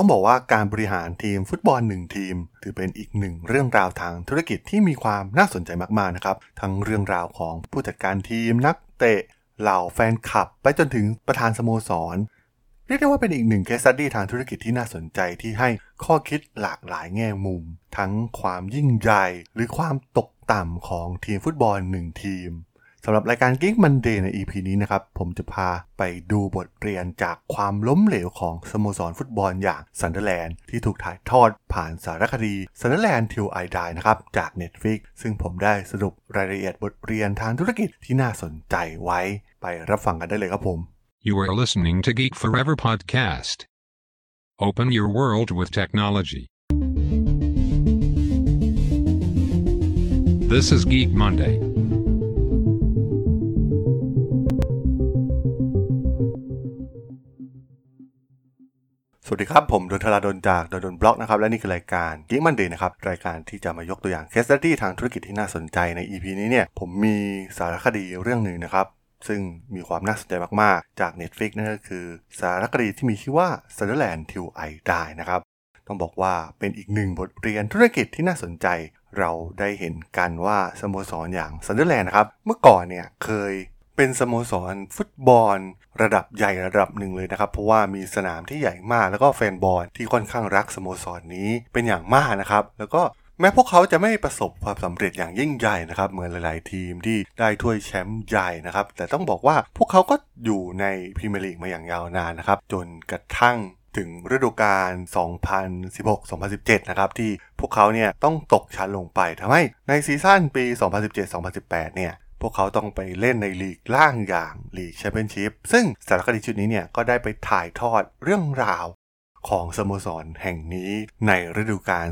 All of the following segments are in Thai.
ต้องบอกว่าการบริหารทีมฟุตบอลหนึ่งทีม ถือเป็นอีกหนึ่งเรื่องราวทางธุรกิจที่มีความน่าสนใจมากๆนะครับ ทั้งเรื่องราวของผู้จัดการทีมนักเตะเหล่าแฟนคลับ ไปจนถึงประธานสโมสร เรียกได้ว่าเป็นอีกหนึ่งเคสสตดี้ทางธุรกิจที่น่าสนใจที่ให้ข้อคิดหลากหลายแง่มุม ทั้งความยิ่งใหญ่หรือความตกต่ำของทีมฟุตบอลหนึ่งทีม สำหรับรายการ Geek Monday ใน EP นี้นะครับ ผมจะพาไปดูบทเรียนจากความล้มเหลวของสโมสรฟุตบอลอย่างซันเดอร์แลนด์ที่ถูกถ่ายทอดผ่านสารคดี Sunderland 'Til I Die นะครับ จาก Netflix ซึ่งผมได้สรุปรายละเอียดบทเรียนทางธุรกิจที่น่าสนใจไว้ไปรับฟังกันได้เลยครับผม You are listening to Geek Forever podcast. Open your world with technology. This is Geek Monday. สวัสดีครับ ผมดล ธราดล จาก ด.ดล็อกนะครับ และนี่คือรายการ Geek Monday นะครับ รายการที่จะมายกตัวอย่าง case study ทางธุรกิจที่น่าสนใจใน EP นี้เนี่ย ผมมีสารคดีเรื่องหนึ่งนะครับ ซึ่งมีความน่าสนใจมาก ๆ จาก Netflix นั่นก็คือ สารคดีที่มีชื่อว่า Sunderland 'Til I Die นะครับ ต้องบอกว่าเป็นอีกหนึ่งบทเรียนธุรกิจที่น่าสนใจ เราได้เห็นกันว่าสโมสรอย่างซันเดอร์แลนด์นะครับเมื่อก่อนเนี่ยเคย เป็นสโมสรฟุตบอล ระดับใหญ่ระดับหนึ่งเลยนะครับ เพราะว่ามีสนามที่ใหญ่มากแล้วก็แฟนบอลที่ค่อนข้างรักสโมสรนี้เป็นอย่างมากนะครับ แล้วก็แม้พวกเขาจะไม่ประสบความสำเร็จอย่างยิ่งใหญ่นะครับเหมือนหลาย ๆ ทีมที่ได้ถ้วยแชมป์ใหญ่นะครับ แต่ต้องบอกว่าพวกเขาก็อยู่ในพรีเมียร์ลีกมาอย่างยาวนานนะครับ จนกระทั่งถึงฤดูกาล 2016-2017 นะครับ ที่พวกเขาเนี่ยต้องตกชั้นลงไปทำให้ในซีซั่นปี 2017-2018 เนี่ย พวกเขาต้องไปเล่นในลีกล่างอย่างลีกแชมเปี้ยนชิพซึ่งสารคดีชุดนี้เนี่ยก็ได้ไปถ่ายทอดเรื่องราวของสโมสรแห่งนี้ในฤดูกาล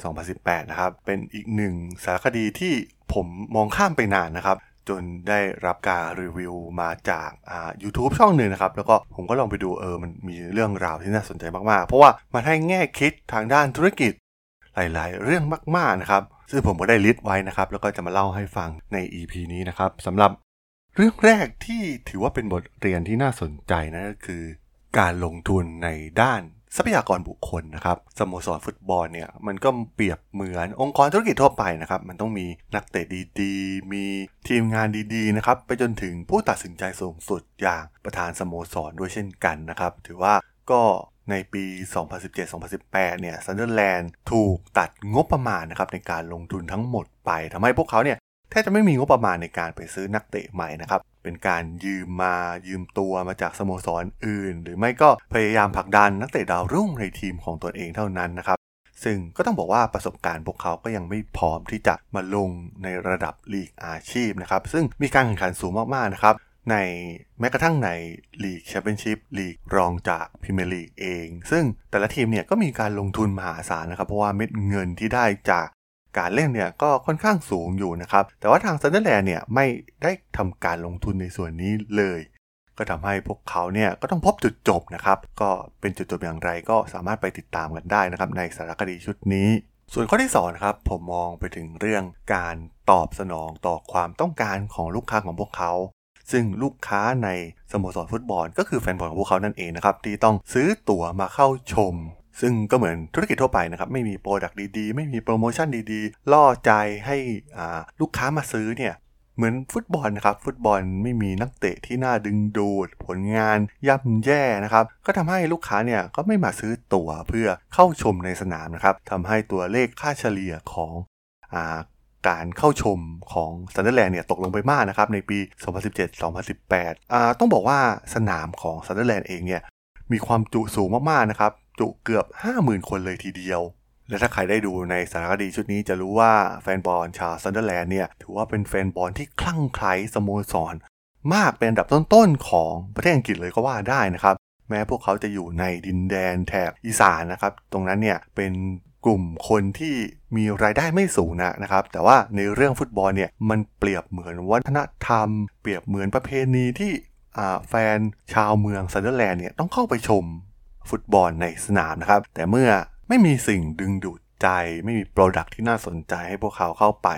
2017-2018 นะครับ เป็นอีกหนึ่งสารคดีที่ผมมองข้ามไปนานนะครับ จนได้รับการรีวิวมาจากอ่า YouTube ช่องหนึ่งนะครับ แล้วก็ผมก็ลองไปดูเออ มันมีเรื่องราวที่น่าสนใจมากๆ เพราะว่ามันให้แง่คิดทางด้านธุรกิจ หลายๆ เรื่องมากๆนะครับ ซึ่งผมก็ได้ลิสต์ไว้นะครับ แล้วก็จะมาเล่าให้ฟังใน EP นี้นะครับสำหรับเรื่องแรกที่ถือว่าเป็นบทเรียนที่น่าสนใจนะก็คือ การลงทุนในด้านทรัพยากรบุคคลนะครับสโมสรฟุตบอลเนี่ยมันก็เปรียบเหมือนองค์กรธุรกิจทั่วไปนะครับ มันต้องมีนักเตะดีๆ มีทีมงานดีๆนะครับไปจนถึงผู้ตัดสินใจสูงสุดอย่างประธานสโมสรด้วยเช่นกันนะครับ ถือว่าก็ ในปี 2017-2018 เนี่ยซันเดอร์แลนด์ถูกตัดงบประมาณนะครับในการลงทุนทั้งหมดไปทำให้พวกเขาเนี่ยแทบจะไม่มีงบประมาณในการไปซื้อนักเตะใหม่นะครับ เป็นการยืมมายืมตัวมาจากสโมสรอื่น หรือไม่ก็พยายามผลักดันนักเตะดาวรุ่งในทีมของตนเองเท่านั้นนะครับ ซึ่งก็ต้องบอกว่าประสบการณ์พวกเขาก็ยังไม่พร้อมที่จะมาลงในระดับลีกอาชีพนะครับ ซึ่งมีการแข่งขันสูงมากๆนะครับ ในแม้กระทั่งในลีกแชมเปี้ยนชิพลีกรองจากพรีเมียร์ลีกเอง ซึ่งแต่ละทีมเนี่ยก็มีการลงทุนมหาศาลนะครับ เพราะว่าเม็ดเงินที่ได้จากการเล่นเนี่ยก็ค่อนข้างสูงอยู่นะครับ แต่ว่าทางซันเดอร์แลนด์เนี่ยไม่ได้ทำการลงทุนในส่วนนี้เลย ก็ทำให้พวกเขาเนี่ยก็ต้องพบจุดจบนะครับ ก็เป็นจุดจบอย่างไรก็สามารถไปติดตามกันได้นะครับในสารคดีชุดนี้ ส่วนข้อที่2นะครับผมมองไปถึงเรื่องการตอบสนองต่อความต้องการของลูกค้าของพวกเขา ซึ่งลูกค้าในสโมสรฟุตบอล ก็คือแฟนบอลของพวกเขานั่นเองนะครับที่ต้องซื้อตั๋วมาเข้าชม ซึ่งก็เหมือนธุรกิจทั่วไปนะครับไม่มี product ดีๆ ไม่มีโปรโมชั่นดีๆ ล่อใจให้ลูกค้ามาซื้อเนี่ยเหมือนฟุตบอลนะครับฟุตบอลไม่มีนักเตะที่น่าดึงดูด ผลงานย่ำแย่นะครับก็ทำให้ลูกค้าเนี่ยก็ไม่มาซื้อตั๋วเพื่อเข้าชมในสนามนะครับทำให้ตัวเลขค่าเฉลี่ยของ การเข้าชมของซันเดอร์แลนด์เนี่ยตกลงไปมากนะครับในปี 2017-2018อ่าต้องบอกว่าสนามของซันเดอร์แลนด์เองเนี่ยมีความจุสูงมากๆนะครับ จุเกือบ 50,000 คนเลยทีเดียว และถ้าใครได้ดูในสารคดีชุดนี้จะรู้ว่าแฟนบอลชาวซันเดอร์แลนด์เนี่ยถือว่าเป็นแฟนบอลที่คลั่งไคล้สโมสร มากเป็นอันดับต้นๆของประเทศอังกฤษเลยก็ว่าได้นะครับแม้พวกเขาจะอยู่ในดินแดนแถบอีสานนะครับ ตรงนั้นเนี่ยเป็น กลุ่มคนที่มีรายได้ไม่สูงนะนะครับ แต่ว่าในเรื่องฟุตบอลเนี่ยมันเปรียบเหมือนวัฒนธรรม เปรียบเหมือนประเพณีที่แฟนชาวเมืองซันเดอร์แลนด์เนี่ยต้องเข้าไปชมฟุตบอลในสนามนะครับ แต่เมื่อไม่มีสิ่งดึงดูดใจ ไม่มี product ที่น่าสนใจให้พวกเขาเข้าไป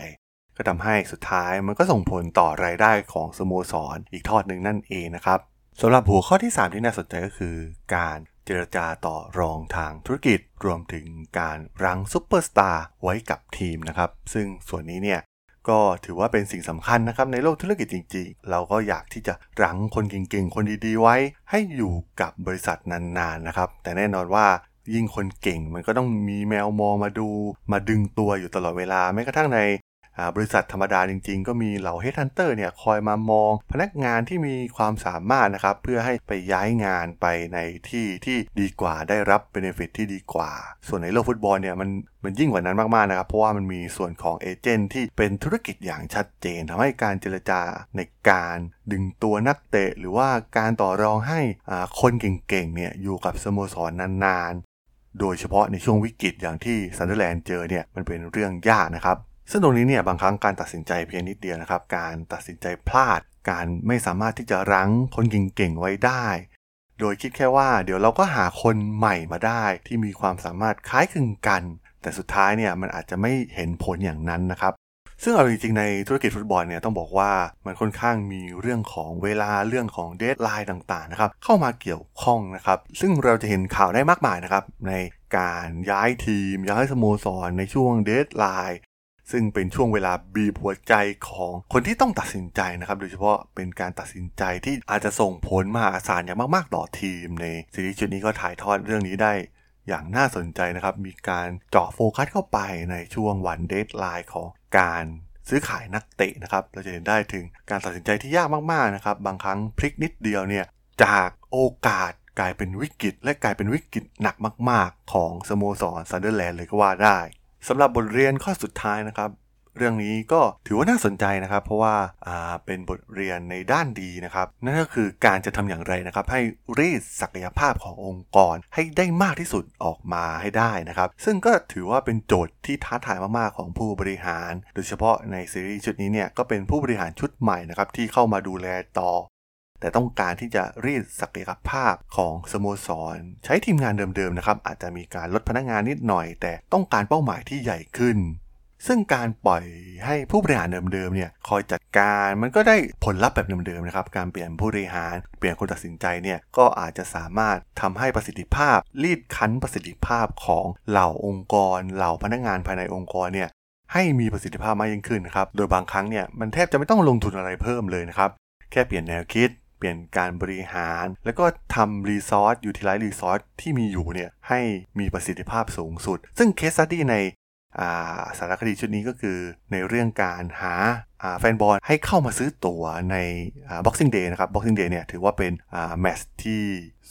ก็ทำให้สุดท้ายมันก็ส่งผลต่อรายได้ของสโมสรอีกทอดหนึ่งนั่นเองนะครับสำหรับหัวข้อที่ 3 ที่น่าสนใจก็คือ การ เจรจาต่อรองทางธุรกิจ รวมถึงการรั้งซุปเปอร์สตาร์ไว้กับทีมนะครับ ซึ่งส่วนนี้เนี่ยก็ถือว่าเป็นสิ่งสำคัญนะครับในโลกธุรกิจจริงๆ เราก็อยากที่จะรั้งคนเก่งๆ คนดีๆ ไว้ ให้อยู่กับบริษัทนานๆนะครับ แต่แน่นอนว่ายิ่งคนเก่งมันก็ต้องมีแมวมองมาดู มาดึงตัวอยู่ตลอดเวลาแม้กระทั่งใน บริษัทธรรมดาจริงๆ ก็มีเหล่า headhunter เนี่ยคอยมามองพนักงานที่มีความสามารถนะครับเพื่อให้ไปย้ายงานไปในที่ที่ดีกว่าได้รับ benefit ที่ดีกว่า ส่วนในโลกฟุตบอลเนี่ยมันมันยิ่งกว่านั้นมากๆนะครับ เพราะว่ามันมีส่วนของเอเจนต์ที่เป็นธุรกิจอย่างชัดเจนทำให้การเจรจาในการดึงตัวนักเตะ หรือว่าการต่อรองให้คนเก่งๆเนี่ยอยู่กับสโมสรนานๆ โดยเฉพาะในช่วงวิกฤตอย่างที่ซันเดอร์แลนด์เจอเนี่ยมันเป็นเรื่องยากนะครับ ซึ่งตรงนี้เนี่ยบางครั้งการตัดสินใจเพียงนิดเดียวนะครับ การตัดสินใจพลาด การไม่สามารถที่จะรั้งคนเก่งๆไว้ได้ โดยคิดแค่ว่า เดี๋ยวเราก็หาคนใหม่มาได้ ที่มีความสามารถคล้ายคลึงกัน แต่สุดท้ายเนี่ยมันอาจจะไม่เห็นผลอย่างนั้นนะครับซึ่งเอาจริงๆในธุรกิจฟุตบอลเนี่ยต้องบอกว่ามันค่อนข้างมีเรื่องของเวลาเรื่องของ deadline ต่างๆนะครับเข้ามาเกี่ยวข้องนะครับ ซึ่งเราจะเห็นข่าวได้มากมายนะครับในการย้ายทีม ย้ายสโมสรในช่วง deadline ซึ่งเป็นช่วงเวลาบีบหัวใจของคนที่ต้องตัดสินใจนะครับ โดยเฉพาะเป็นการตัดสินใจที่อาจจะส่งผลมหาศาลอย่างมากๆ ต่อทีม ในซีรีส์ชุดนี้ก็ถ่ายทอดเรื่องนี้ได้อย่างน่าสนใจนะครับ มีการเจาะโฟกัสเข้าไปในช่วงวัน deadline ของการซื้อขายนักเตะนะครับ เราจะเห็นได้ถึงการตัดสินใจที่ยากมากๆนะครับ บางครั้งพลิกนิดเดียวเนี่ยจากโอกาสกลายเป็นวิกฤต และกลายเป็นวิกฤตหนักมาก ๆ ของสโมสรซันเดอร์แลนด์เลยก็ว่าได้ สำหรับบทเรียนข้อสุดท้ายนะครับ เรื่องนี้ก็ถือว่าน่าสนใจนะครับ เพราะว่าเป็นบทเรียนในด้านดีนะครับ นั่นก็คือการจะทำอย่างไรนะครับ ให้รีดศักยภาพขององค์กร ให้ได้มากที่สุดออกมาให้ได้นะครับ ซึ่งก็ถือว่าเป็นโจทย์ที่ท้าทายมากๆของผู้บริหาร โดยเฉพาะในซีรีส์ชุดนี้เนี่ยก็เป็นผู้บริหารชุดใหม่นะครับที่เข้ามาดูแลต่อ แต่ต้องการที่จะรีดศักยภาพของสโมสร ใช้ทีมงานเดิมๆนะครับอาจจะมีการลดพนักงานนิดหน่อย แต่ต้องการเป้าหมายที่ใหญ่ขึ้น ซึ่งการปล่อยให้ผู้บริหารเดิมๆเนี่ยคอยจัดการมันก็ได้ผลลัพธ์แบบเดิมๆนะครับการเปลี่ยนผู้บริหารเปลี่ยนคนตัดสินใจเนี่ยก็อาจจะสามารถทำให้ประสิทธิภาพ รีดคั้นประสิทธิภาพของเหล่าองค์กร เหล่าพนักงานภายในองค์กรเนี่ยให้มีประสิทธิภาพมากยิ่งขึ้นนครับ โดยบางครั้งเนี่ยมันแทบจะไม่ต้องลงทุนอะไรเพิ่มเลยนะครับ แค่เปลี่ยนแนวคิด เปลี่ยนการบริหาร แล้วก็ทำ resource utilize resource ที่มีอยู่เนี่ยให้มีประสิทธิภาพสูงสุด ซึ่ง case study ในสารคดีชุดนี้ก็คือในเรื่องการหาแฟนบอลให้เข้ามาซื้อตั๋วใน Boxing Day นะครับ Boxing Day เนี่ยถือว่าเป็นแมตช์ที่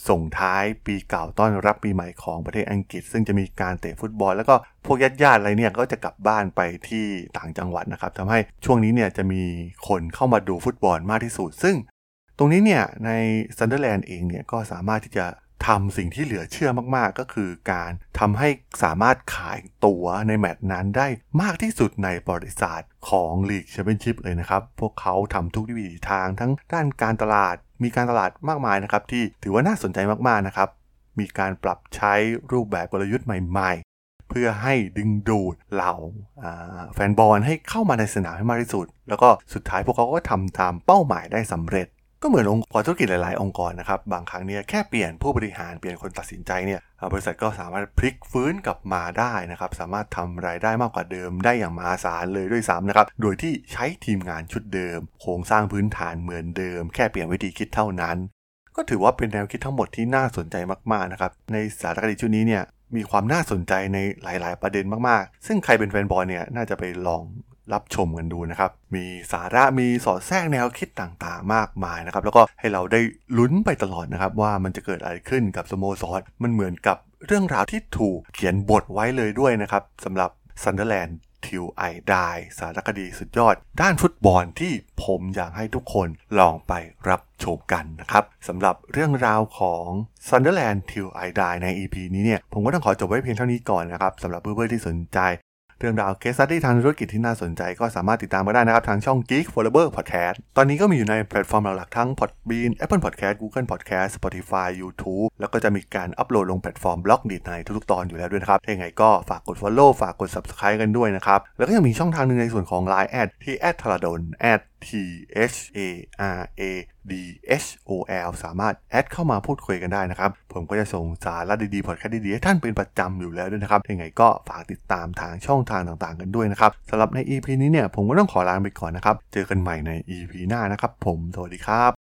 ส่งท้ายปีเก่าต้อนรับปีใหม่ของประเทศอังกฤษ ซึ่งจะมีการเตะฟุตบอล แล้วก็พวกญาติญาติอะไรเนี่ยก็จะกลับบ้านไปที่ต่างจังหวัดนะครับทำให้ช่วงนี้เนี่ยจะมีคนเข้ามาดูฟุตบอลมากที่สุด ซึ่ง ตรงนี้เนี่ยในซันเดอร์แลนด์เองเนี่ยก็สามารถที่จะทำสิ่งที่เหลือเชื่อมากๆ ก็คือการทำให้สามารถขายตั๋วในแมตช์นั้นได้มากที่สุดในประวัติศาสตร์ของลีกแชมเปี้ยนชิพเลยนะครับ พวกเขาทำทุกวิถีทางทั้งด้านการตลาด มีการตลาดมากมายนะครับ ที่ถือว่าน่าสนใจมากๆนะครับ มีการปรับใช้รูปแบบกลยุทธ์ใหม่ๆ เพื่อให้ดึงดูดเหล่าแฟนบอลให้เข้ามาในสนามให้มากที่สุด แล้วก็สุดท้ายพวกเขาก็ทำตามเป้าหมายได้สำเร็จ ก็เหมือนองค์กรธุรกิจหลายๆ องค์กรนะครับบางครั้งเนี่ยแค่เปลี่ยนผู้บริหารเปลี่ยนคนตัดสินใจเนี่ยบริษัทก็สามารถพลิกฟื้นกลับมาได้นะครับสามารถทำรายได้มากกว่าเดิมได้อย่างมหาศาลเลยด้วยซ้ำนะครับโดยที่ใช้ทีมงานชุดเดิม โครงสร้างพื้นฐานเหมือนเดิม แค่เปลี่ยนวิธีคิดเท่านั้น ก็ถือว่าเป็นแนวคิดทั้งหมดที่น่าสนใจมากๆนะครับในสารคดีชุดนี้เนี่ยมีความน่าสนใจในหลาย ๆ ประเด็นมาก ๆ ซึ่งใครเป็นแฟนบอลเนี่ยน่าจะไปลอง รับชมกันดูนะครับ มีสาระมีสอดแทรกแนวคิดต่างๆ มากมายนะครับ แล้วก็ให้เราได้ลุ้นไปตลอดนะครับ ว่ามันจะเกิดอะไรขึ้นกับสโมสร มันเหมือนกับเรื่องราวที่ถูกเขียนบทไว้เลยด้วยนะครับสำหรับ Sunderland ‘Til I Die สารคดีสุดยอด ด้านฟุตบอลที่ผมอยากให้ทุกคนลองไปรับชมกันนะครับสำหรับเรื่องราวของ Sunderland Till I Die ใน EP นี้เนี่ย ผมก็ต้องขอจบไว้เพียงเท่านี้ก่อนนะครับสำหรับเพื่อนๆที่สนใจ เรื่องราว case study ทางธุรกิจที่น่าสนใจก็สามารถติดตามมาได้นะครับ ทางช่อง Geek Forever Podcast ตอนนี้ก็มีอยู่ในแพลตฟอร์มหลักๆทั้ง Podbean Apple Podcast Google Podcast Spotify YouTube แล้วก็จะมีการอัปโหลดลงแพลตฟอร์ม Blockdit ในทุกๆตอนอยู่แล้วด้วยนะครับยังไงก็ฝากกด Follow ฝากกด Subscribe กันด้วยนะครับแล้วก็ยังมีช่องทางหนึ่งในส่วนของ Line แอดที่แอดทรดนแอด T T H A R A D H O L สามารถแอดเข้ามาพูดคุยกันได้นะครับ ผมก็จะส่งสาระดีๆพอดแคสต์ดีๆให้ท่านเป็นประจำอยู่แล้วด้วยนะครับยังไงก็ฝากติดตามทางช่องทางต่างๆกันด้วยนะครับสำหรับใน EP นี้เนี่ยผมก็ต้องขอลาไปก่อนนะครับ เจอกันใหม่ใน EP หน้านะครับ ผมสวัสดีครับ